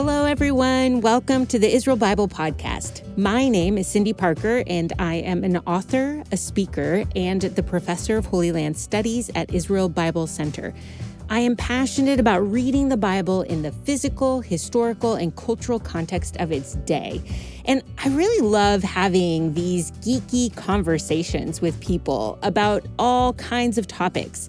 Hello, everyone. Welcome to the Israel Bible Podcast. My name is Cyndi Parker, and I am an author, a speaker, and the professor of Holy Land Studies at Israel Bible Center. I am passionate about reading the Bible in the physical, historical, and cultural context of its day. And I really love having these geeky conversations with people about all kinds of topics.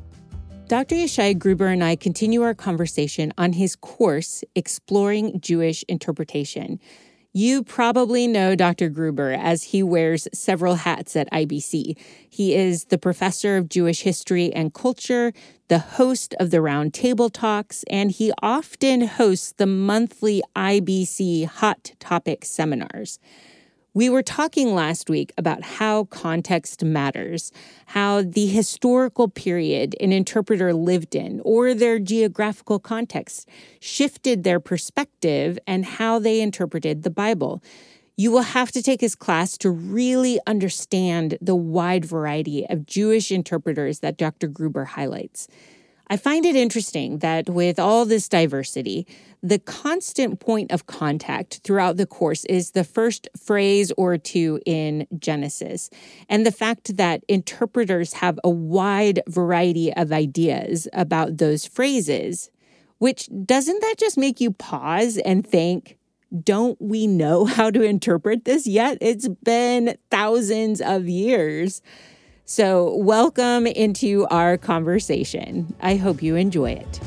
Dr. Yeshaya Gruber and I continue our conversation on his course, Exploring Jewish Interpretation. You probably know Dr. Gruber as he wears several hats at IBC. He is the professor of Jewish history and culture, the host of the Round Table Talks, and he often hosts the monthly IBC Hot Topic seminars. We were talking last week about how context matters, how the historical period an interpreter lived in or their geographical context shifted their perspective and how they interpreted the Bible. You will have to take his class to really understand the wide variety of Jewish interpreters that Dr. Gruber highlights. I find it interesting that with all this diversity, the constant point of contact throughout the course is the first phrase or two in Genesis, and the fact that interpreters have a wide variety of ideas about those phrases, which doesn't that just make you pause and think, don't we know how to interpret this yet? It's been thousands of years. So, welcome into our conversation. I hope you enjoy it.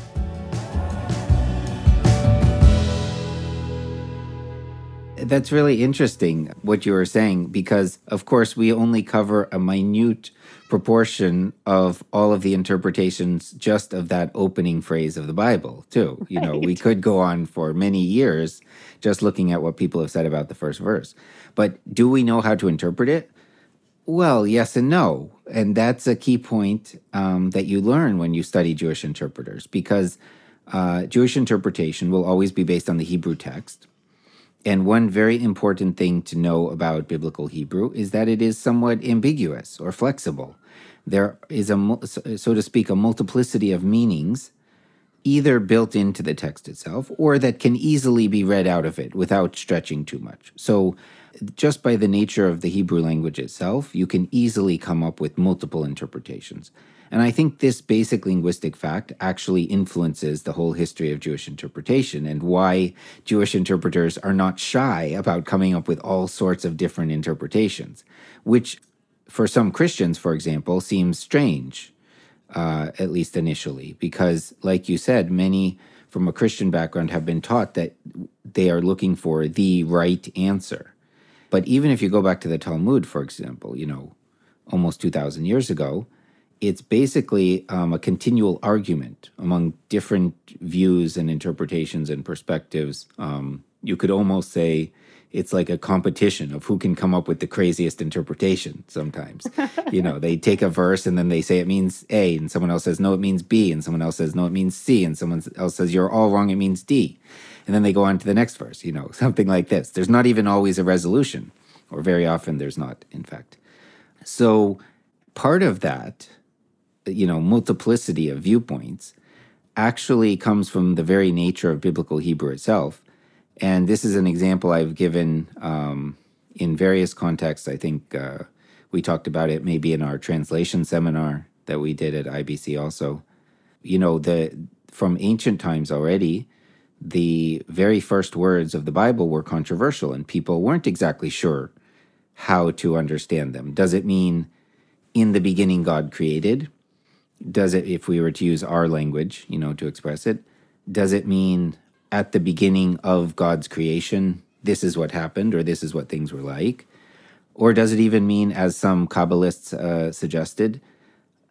That's really interesting what you were saying because, of course, we only cover a minute proportion of all of the interpretations just of that opening phrase of the Bible, too. Right. You know, we could go on for many years just looking at what people have said about the first verse. But do we know how to interpret it? Well, yes and no. And that's a key point um, that you learn when you study Jewish interpreters, because uh, Jewish interpretation will always be based on the Hebrew text. And one very important thing to know about biblical Hebrew is that it is somewhat ambiguous or flexible. There is a, so to speak, a multiplicity of meanings either built into the text itself or that can easily be read out of it without stretching too much. So, just by the nature of the Hebrew language itself, you can easily come up with multiple interpretations. And I think this basic linguistic fact actually influences the whole history of Jewish interpretation and why Jewish interpreters are not shy about coming up with all sorts of different interpretations, which for some Christians, for example, seems strange uh, at least initially, because, like you said, many from a Christian background have been taught that they are looking for the right answer. But even if you go back to the Talmud, for example, you know, almost 2,000 years ago, it's basically um, a continual argument among different views and interpretations and perspectives. Um, you could almost say it's like a competition of who can come up with the craziest interpretation sometimes. you know, they take a verse and then they say it means A, and someone else says, no, it means B, and someone else says, no, it means C, and someone else says, you're all wrong, it means D. And then they go on to the next verse, you know, something like this. There's not even always a resolution, or very often there's not, in fact. So part of that, you know, multiplicity of viewpoints actually comes from the very nature of biblical Hebrew itself and this is an example I've given um, in various contexts. I think uh, we talked about it maybe in our translation seminar that we did at IBC also. You know, the from ancient times already, the very first words of the Bible were controversial and people weren't exactly sure how to understand them. Does it mean in the beginning God created? Does it, if we were to use our language, you know, to express it, does it mean at the beginning of God's creation, this is what happened, or this is what things were like? Or does it even mean, as some Kabbalists uh, suggested,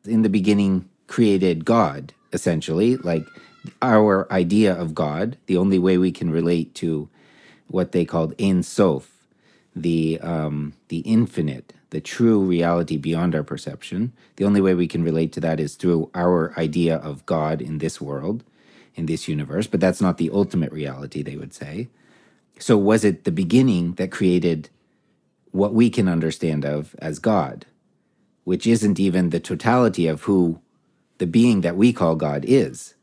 in the beginning created God, essentially, like our idea of God, the only way we can relate to what they called Ein Sof, the, um, the infinite, the true reality beyond our perception. The only way we can relate to that is through our idea of God in this world, in this universe, but that's not the ultimate reality, they would say. So, was it the beginning that created what we can understand of as God, which isn't even the totality of who the being that we call God is?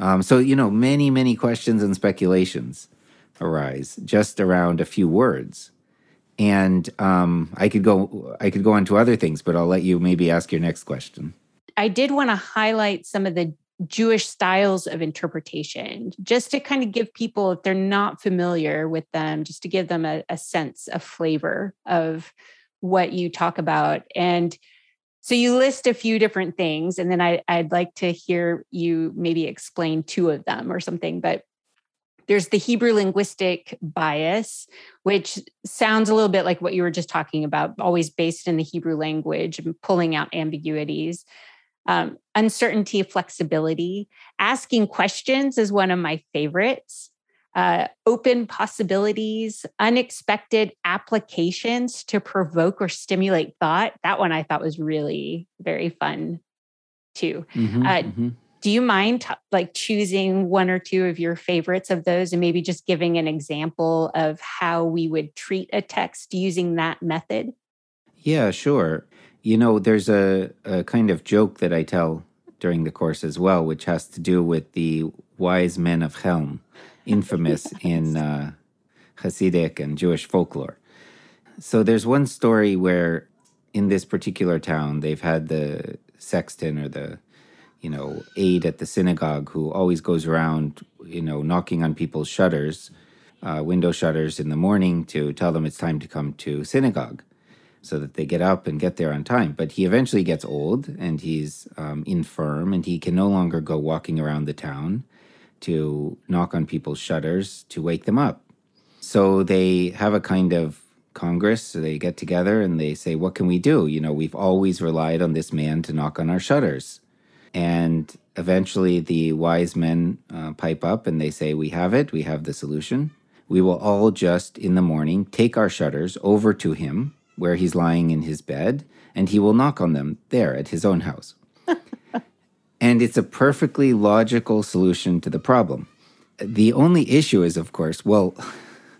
Um, so, you know, many, many questions and speculations arise just around a few words. And um, I could go, I could go on to other things, but I'll let you maybe ask your next question. I did want to highlight some of the Jewish styles of interpretation, just to kind of give people, if they're not familiar with them, just to give them a, a sense, a flavor of what you talk about. And so you list a few different things, and then I, I'd like to hear you maybe explain two of them or something. But there's the Hebrew linguistic bias, which sounds a little bit like what you were just talking about, always based in the Hebrew language and pulling out ambiguities um, uncertainty, flexibility. Asking questions is one of my favorites. Uh, open possibilities, unexpected applications to provoke or stimulate thought. That one I thought was really very fun too. Mm-hmm, uh, mm-hmm. Do you mind t- like choosing one or two of your favorites of those and maybe just giving an example of how we would treat a text using that method? Yeah, sure. You know, there's a, a kind of joke that I tell during the course as well, which has to do with the wise men of Chelm, infamous in uh, Hasidic and Jewish folklore. So there's one story where in this particular town, they've had the sexton or the, you know, aide at the synagogue who always goes around, you know, knocking on people's shutters, uh, window shutters in the morning to tell them it's time to come to synagogue so that they get up and get there on time. But he eventually gets old and he's um, infirm and he can no longer go walking around the town to knock on people's shutters to wake them up. So they have a kind of congress. So they get together and they say, What can we do? You know, we've always relied on this man to knock on our shutters. And eventually the wise men uh, pipe up and they say, We have it, we have the solution. We will all just in the morning take our shutters over to him where he's lying in his bed, and he will knock on them there at his own house. and it's a perfectly logical solution to the problem. The only issue is, of course, well,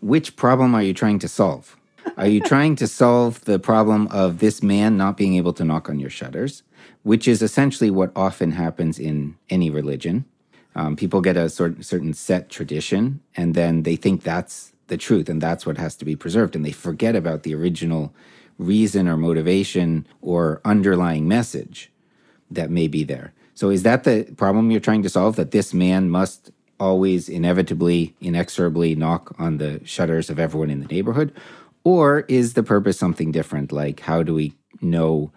which problem are you trying to solve? Are you trying to solve the problem of this man not being able to knock on your shutters, which is essentially what often happens in any religion? Um, people get a sort, certain set tradition, and then they think that's the truth and that's what has to be preserved and they forget about the original reason or motivation or underlying message that may be there so is that the problem you're trying to solve that this man must always inevitably inexorably knock on the shutters of everyone in the neighborhood? Or is the purpose something different? Like how do we know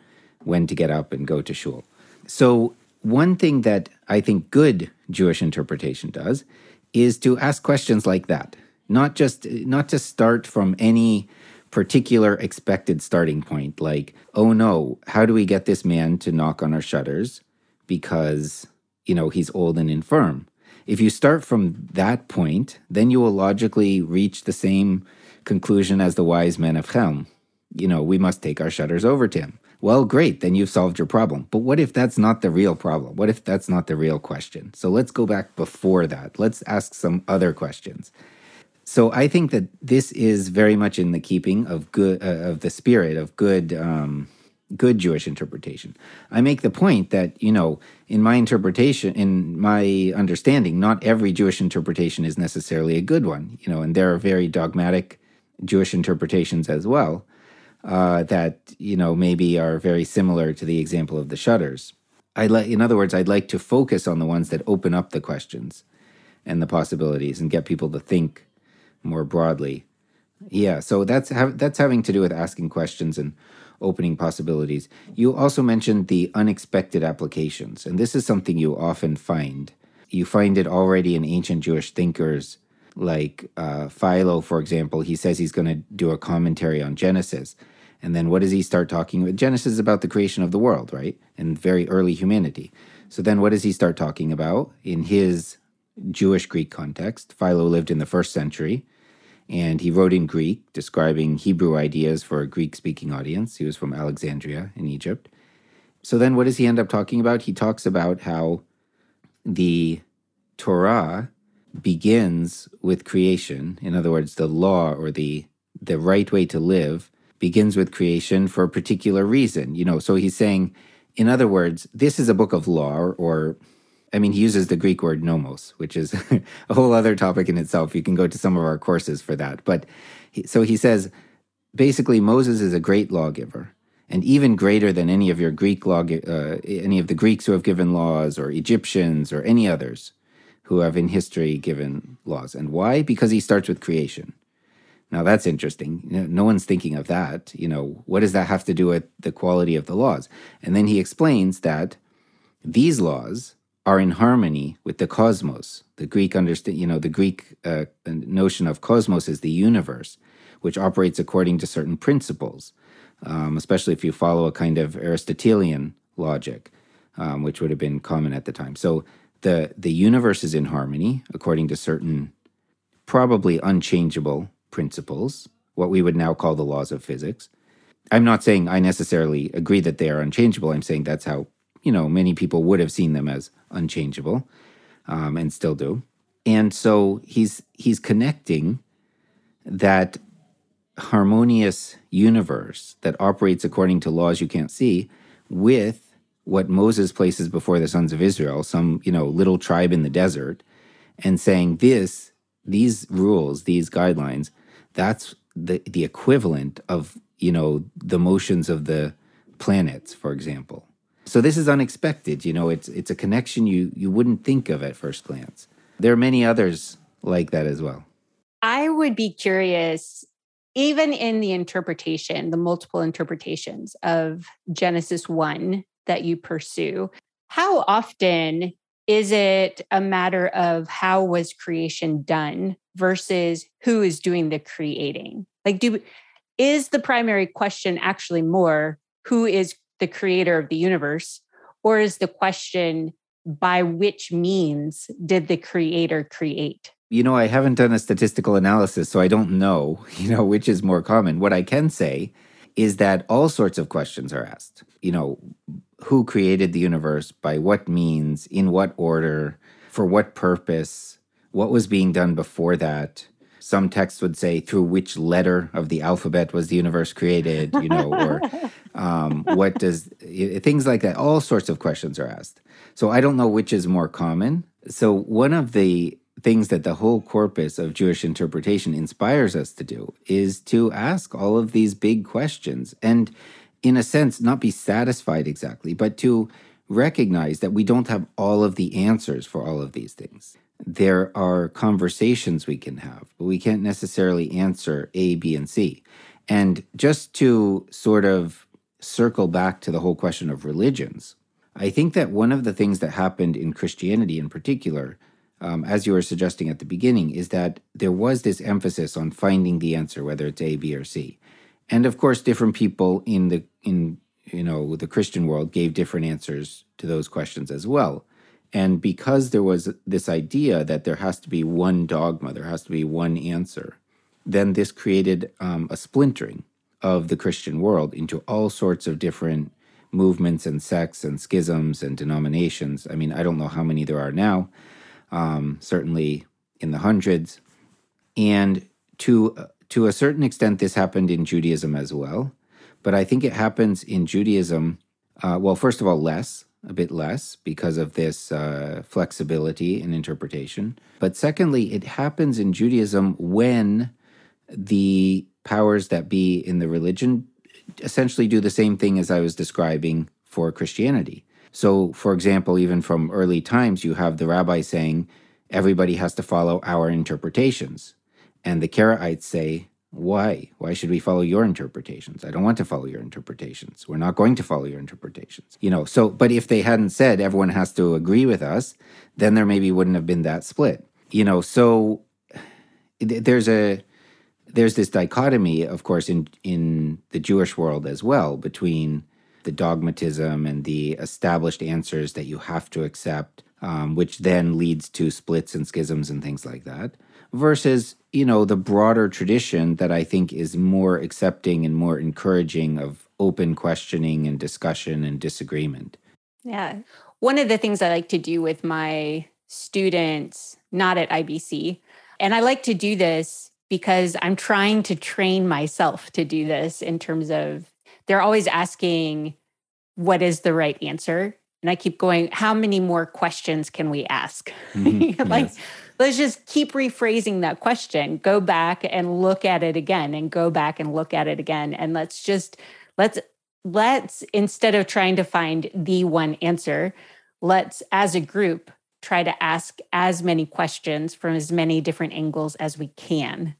when to get up and go to shul? So one thing that i think good jewish interpretation does is to ask questions like that. Not just not to start from any particular expected starting point like oh no how do we get this man to knock on our shutters because you know he's old and infirm. If you start from that point then you will logically reach the same conclusion as the wise men of Chelm. You know we must take our shutters over to him. Well great then you've solved your problem. But what if that's not the real problem? What if that's not the real question? So let's go back before that. Let's ask some other questions. So I think that this is very much in the keeping of good uh, of the spirit of good um, good Jewish interpretation. I make the point that you know in my interpretation, in my understanding, not every Jewish interpretation is necessarily a good one. You know, and there are very dogmatic Jewish interpretations as well uh, that you know maybe are very similar to the example of the shutters. I like, in other words, I'd like to focus on the ones that open up the questions and the possibilities and get people to think more broadly. Yeah, so that's ha- that's having to do with asking questions and opening possibilities. You also mentioned the unexpected applications, and this is something you often find. You find it already in ancient Jewish thinkers, like uh, Philo, for example. He says he's going to do a commentary on Genesis, and then what does he start talking about? Genesis is about the creation of the world, right, and very early humanity. So then, what does he start talking about in his Jewish Greek context? Philo lived in the first century And he wrote in Greek, describing Hebrew ideas for a Greek speaking audience. He was from Alexandria in Egypt. So then what does he end up talking about? He talks about how the Torah begins with creation. In other words, the law or the the right way to live begins with creation for a particular reason. You know, so he's saying, in other words, this is a book of law, or, or I mean, he uses the Greek word nomos, which is a whole other topic in itself. You can go to some of our courses for that. But he, so he says, basically, Moses is a great lawgiver and even greater than any of your Greek law, uh, any of the Greeks who have given laws, or Egyptians, or any others who have in history given laws. And why? Because he starts with creation. Now that's interesting. No one's thinking of that. You know, what does that have to do with the quality of the laws? And then he explains that these laws are in harmony with the cosmos. The Greek understand, you know, the Greek uh, notion of cosmos is the universe, which operates according to certain principles um, especially if you follow a kind of Aristotelian logic, um, which would have been common at the time. So the the universe is in harmony according to certain probably unchangeable principles, what we would now call the laws of physics. I'm not saying I necessarily agree that they are unchangeable. I'm saying that's how you know many people would have seen them as unchangeable, um, and still do. And so he's he's connecting that harmonious universe that operates according to laws you can't see with what Moses places before the sons of Israel, some, you know, little tribe in the desert, and saying this, these rules, these guidelines, that's the the equivalent of, you know, the motions of the planets, for example. So this is unexpected, you know, it's it's a connection you you wouldn't think of at first glance. There are many others like that as well. I would be curious even in the interpretation, the multiple interpretations of Genesis 1 that you pursue, how often is it a matter of how was creation done versus who is doing the creating? Like, do is the primary question actually more who is the creator of the universe, or is the question by which means did the creator create? you know, I haven't done a statistical analysis, so I don't know, you know, which is more common. What I can say is that all sorts of questions are asked. You know, who created the universe, by what means, in what order, for what purpose, what was being done before that. Some texts would say through which letter of the alphabet was the universe created, you know, or um, what does things like that. All sorts of questions are asked. So I don't know which is more common. So one of the things that the whole corpus of Jewish interpretation inspires us to do is to ask all of these big questions and, in a sense, not be satisfied exactly, but to recognize that we don't have all of the answers for all of these things. There are conversations we can have, but we can't necessarily answer A, B, and C. And just to sort of circle back to the whole question of religions, I think that one of the things that happened in Christianity in particular um, as you were suggesting at the beginning, is that there was this emphasis on finding the answer, whether it's A, B, or C. And of course, different people in the in you know the Christian world gave different answers to those questions as well. And because there was this idea that there has to be one dogma, there has to be one answer, then this created um, a splintering of the Christian world into all sorts of different movements and sects and schisms and denominations. I mean, I don't know how many there are now, um, certainly in the hundreds. And to to a certain extent, this happened in Judaism as well. But I think it happens in Judaism, uh, well, first of all, less, a bit less, because of this uh, flexibility in interpretation. But secondly, it happens in Judaism when the powers that be in the religion essentially do the same thing as I was describing for Christianity. So, for example, even from early times, you have the rabbi saying, everybody has to follow our interpretations. And the Karaites say, why? Why should we follow your interpretations? I don't want to follow your interpretations. We're not going to follow your interpretations. You know, so, but if they hadn't said everyone has to agree with us, then there maybe wouldn't have been that split. You know, so there's a, there's this dichotomy, of course, in in the Jewish world as well between the dogmatism and the established answers that you have to accept, um, which then leads to splits and schisms and things like that, versus, you know, the broader tradition that I think is more accepting and more encouraging of open questioning and discussion and disagreement. Yeah. One of the things I like to do with my students, not at IBC, and I like to do this because I'm trying to train myself to do this in terms of they're always asking, what is the right answer? And I keep going, how many more questions can we ask? Mm-hmm. like, yes. Let's just keep rephrasing that question. Go back and look at it again and go back and look at it again. And let's just, let's, let's, instead of trying to find the one answer, let's, as a group, try to ask as many questions from as many different angles as we can,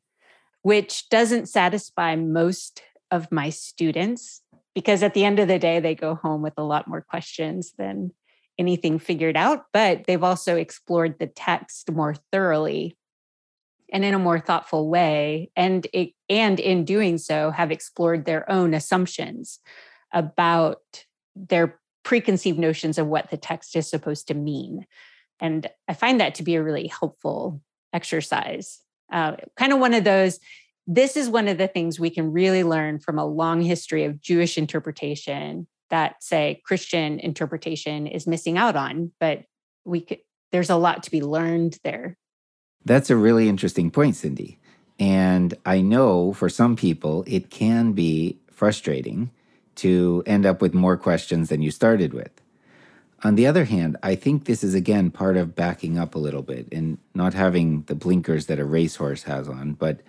which doesn't satisfy most of my students because at the end of the day, they go home with a lot more questions than anything figured out, but they've also explored the text more thoroughly and in a more thoughtful way and it, and in doing so have explored their own assumptions about their preconceived notions of what the text is supposed to mean. And i find that to be a really helpful exercise. Uh, kind of one of those this is one of the things we can really learn from a long history of Jewish interpretation that, say, Christian interpretation is missing out on. But we could, there's a lot to be learned there. That's a really interesting point, Cyndi. And I know for some people, it can be frustrating to end up with more questions than you started with. On the other hand, I think this is again part of backing up a little bit and not having the blinkers that a racehorse has on, but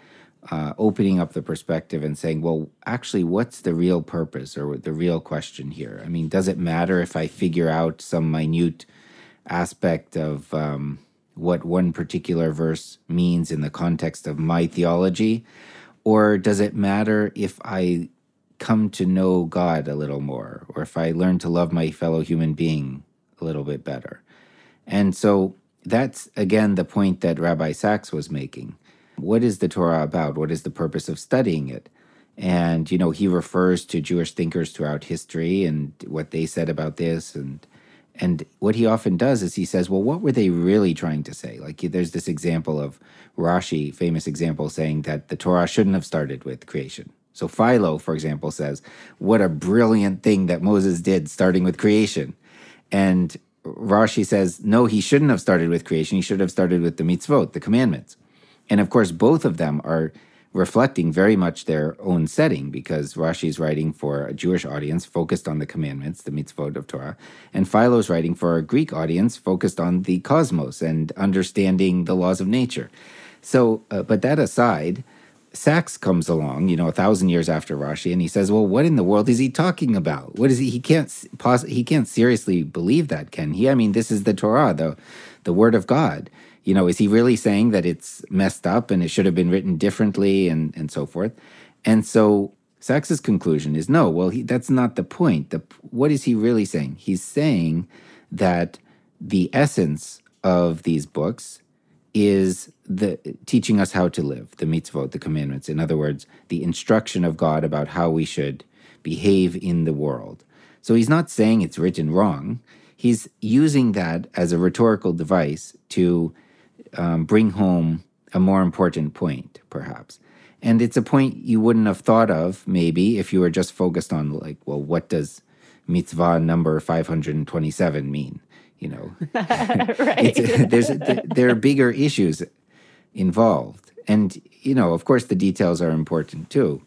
uh, opening up the perspective and saying, well, actually, what's the real purpose or the real question here? I mean, does it matter if I figure out some minute aspect of um, what one particular verse means in the context of my theology? Or does it matter if I come to know God a little more, or if I learn to love my fellow human being a little bit better? And so that's again the point that Rabbi Sacks was making what is the Torah about? What is the purpose of studying it? And, you know, he refers to Jewish thinkers throughout history and what they said about this. And, and what he often does is he says, well, what were they really trying to say? Like, there's this example of Rashi, famous example, saying that the Torah shouldn't have started with creation. So Philo, for example, says, what a brilliant thing that Moses did starting with creation. And Rashi says, no, he shouldn't have started with creation. He should have started with the mitzvot, the commandments. And of course, both of them are reflecting very much their own setting because Rashi is writing for a Jewish audience focused on the commandments, the mitzvot of Torah, and Philo is writing for a Greek audience focused on the cosmos and understanding the laws of nature. So, uh, but that aside, Sacks comes along, you know, a thousand years after Rashi, and he says, "Well, what in the world is he talking about? What is he? He can't pos- he can't seriously believe that, can he? I mean, this is the Torah, the the word of God." You know, is he really saying that it's messed up and it should have been written differently and, and so forth? And so Sacks's conclusion is no, well, he, that's not the point. The, what is he really saying? He's saying that the essence of these books is the teaching us how to live, the mitzvot, the commandments. In other words, the instruction of God about how we should behave in the world. So he's not saying it's written wrong. He's using that as a rhetorical device to um, bring home a more important point, perhaps. And it's a point you wouldn't have thought of maybe if you were just focused on, like, well, what does mitzvah number 527 mean? You know, right. there's, there are bigger issues involved. And, you know, of course, the details are important too,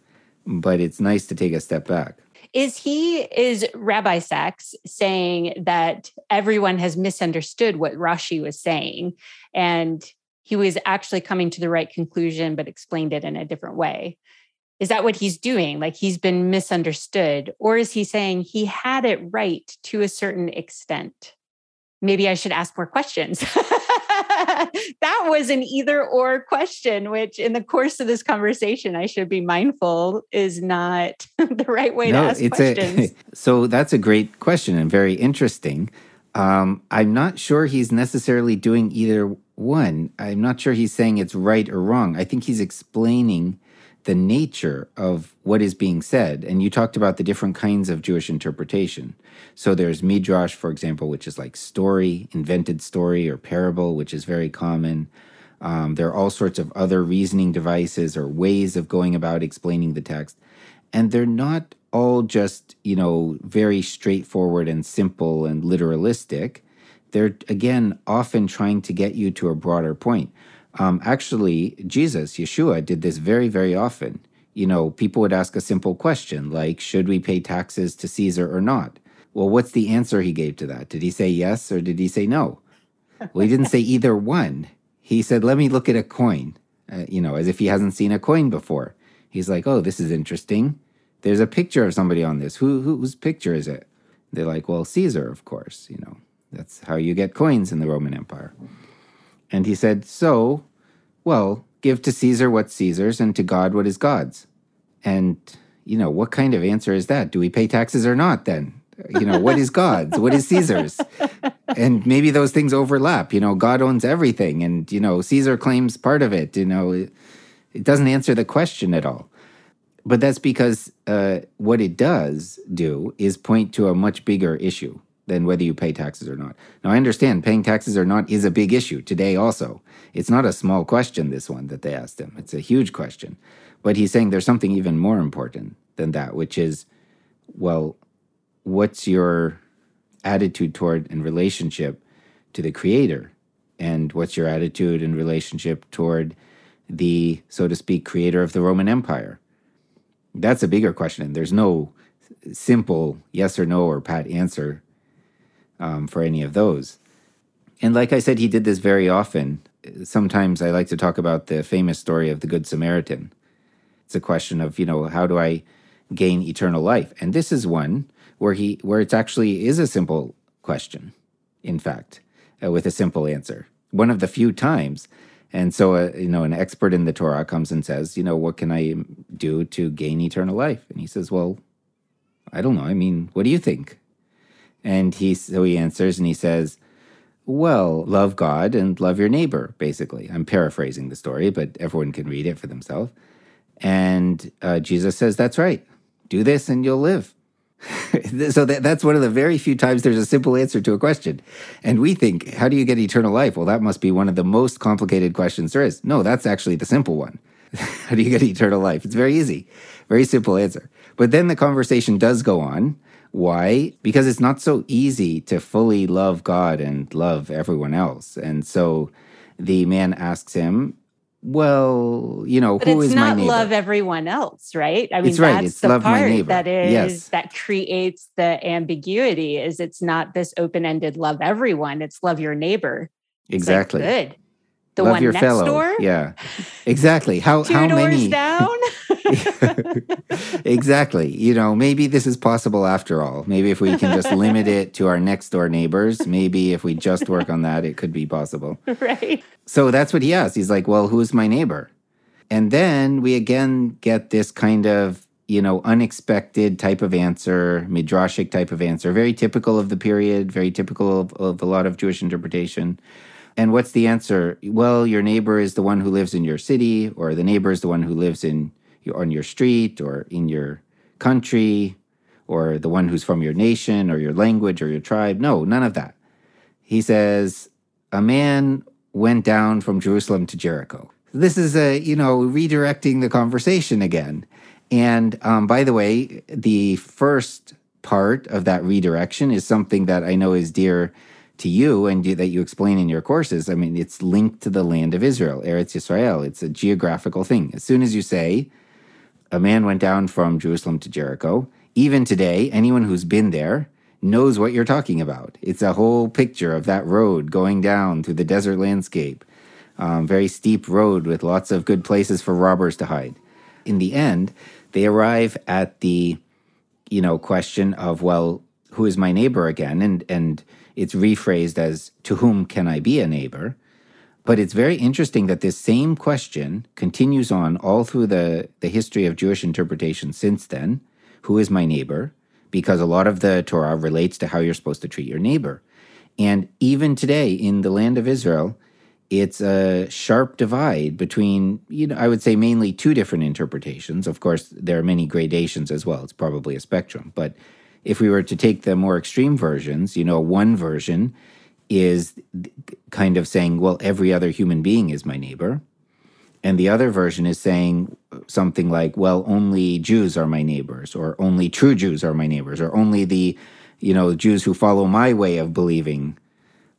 but it's nice to take a step back. Is he, is Rabbi Sacks saying that everyone has misunderstood what Rashi was saying and he was actually coming to the right conclusion, but explained it in a different way? Is that what he's doing? Like he's been misunderstood? Or is he saying he had it right to a certain extent? Maybe I should ask more questions. that was an either or question, which in the course of this conversation, I should be mindful is not the right way no, to ask questions. A, so that's a great question and very interesting. Um, I'm not sure he's necessarily doing either one. I'm not sure he's saying it's right or wrong. I think he's explaining the nature of what is being said. And you talked about the different kinds of Jewish interpretation. So there's midrash, for example, which is like story, invented story, or parable, which is very common. Um, there are all sorts of other reasoning devices or ways of going about explaining the text. And they're not all just, you know, very straightforward and simple and literalistic. They're, again, often trying to get you to a broader point. Um, actually, Jesus, Yeshua, did this very, very often. You know, people would ask a simple question like, should we pay taxes to Caesar or not? Well, what's the answer he gave to that? Did he say yes or did he say no? Well, he didn't say either one. He said, let me look at a coin, uh, you know, as if he hasn't seen a coin before. He's like, oh, this is interesting. There's a picture of somebody on this. Who, whose picture is it? They're like, well, Caesar, of course, you know. That's how you get coins in the Roman Empire. And he said, So, well, give to Caesar what's Caesar's and to God what is God's. And, you know, what kind of answer is that? Do we pay taxes or not then? You know, what is God's? What is Caesar's? And maybe those things overlap. You know, God owns everything and, you know, Caesar claims part of it. You know, it, it doesn't answer the question at all. But that's because uh, what it does do is point to a much bigger issue than whether you pay taxes or not. Now, I understand paying taxes or not is a big issue today also. It's not a small question, this one that they asked him. It's a huge question. But he's saying there's something even more important than that, which is, well, what's your attitude toward and relationship to the creator? And what's your attitude and relationship toward the, so to speak, creator of the Roman Empire? That's a bigger question. There's no simple yes or no or pat answer um, for any of those. And like I said, he did this very often. Sometimes I like to talk about the famous story of the Good Samaritan. It's a question of, you know, how do I gain eternal life? And this is one where he where it actually is a simple question, in fact, uh, with a simple answer. One of the few times. And so, uh, you know, an expert in the Torah comes and says, you know, what can I do to gain eternal life? And he says, well, I don't know. I mean, what do you think? And he so he answers and he says, "Well, love God and love your neighbor." Basically, I'm paraphrasing the story, but everyone can read it for themselves. And uh, Jesus says, "That's right. Do this and you'll live." so that, that's one of the very few times there's a simple answer to a question. And we think, how do you get eternal life? Well, that must be one of the most complicated questions there is. No, that's actually the simple one. how do you get eternal life? It's very easy, very simple answer. But then the conversation does go on why? Because it's not so easy to fully love God and love everyone else. And so the man asks him, well, you know, but who is my neighbor? love everyone else, right? I mean, it's right. that's It's the love my part neighbor. that is Yes. that creates the ambiguity. Is it's not this open-ended love everyone; it's love your neighbor. It's like, exactly. good. The love one your next fellow. door. Yeah. Exactly. How Two how doors many down. exactly. You know, maybe this is possible after all. Maybe if we can just limit it to our next door neighbors, maybe if we just work on that, it could be possible. right. So that's what he asked. He's like, Well, who's my neighbor? And then we again get this kind of, you know, unexpected type of answer, midrashic type of answer, very typical of the period, very typical of, of a lot of Jewish interpretation. And what's the answer? Well, your neighbor is the one who lives in your city, or the neighbor is the one who lives in on your street, or in your country, or the one who's from your nation, or your language, or your tribe. No, none of that. He says, a man went down from Jerusalem to Jericho. This is a, you know, redirecting the conversation again. And um, by the way, the first part of that redirection is something that I know is dear to you and that you explain in your courses. I mean, it's linked to the land of Israel, Eretz Yisrael. It's a geographical thing. As soon as you say, a man went down from Jerusalem to Jericho, even today, anyone who's been there knows what you're talking about. It's a whole picture of that road going down through the desert landscape. Um, very steep road with lots of good places for robbers to hide. In the end, they arrive at the, you know, question of, well, who is my neighbor again? And and it's rephrased as, to whom can I be a neighbor? But it's very interesting that this same question continues on all through the, the history of Jewish interpretation since then. Who is my neighbor? Because a lot of the Torah relates to how you're supposed to treat your neighbor. And even today in the land of Israel, it's a sharp divide between, you know, I would say mainly two different interpretations. Of course, there are many gradations as well. It's probably a spectrum. But if we were to take the more extreme versions, you know, one version is kind of saying, well, every other human being is my neighbor. And the other version is saying something like, well, only Jews are my neighbors, or only true Jews are my neighbors, or only the, you know, Jews who follow my way of believing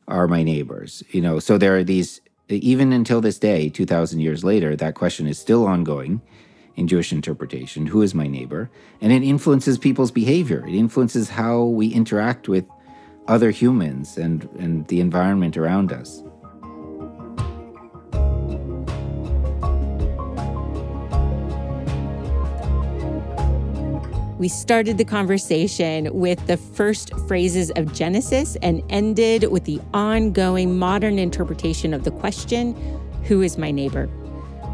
are my neighbors. You know, so there are these, even until this day, 2,000 years later, that question is still ongoing in Jewish interpretation who is my neighbor? And it influences people's behavior, it influences how we interact with other humans and, and the environment around us. We started the conversation with the first phrases of Genesis and ended with the ongoing modern interpretation of the question Who is my neighbor?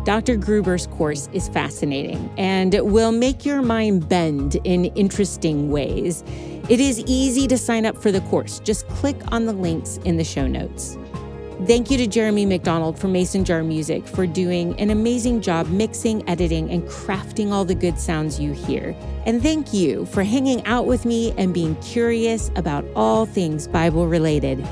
Dr. Gruber's course is fascinating and will make your mind bend in interesting ways. It is easy to sign up for the course. Just click on the links in the show notes. Thank you to Jeremy McDonald from Mason Jar Music for doing an amazing job mixing, editing, and crafting all the good sounds you hear. And thank you for hanging out with me and being curious about all things Bible related.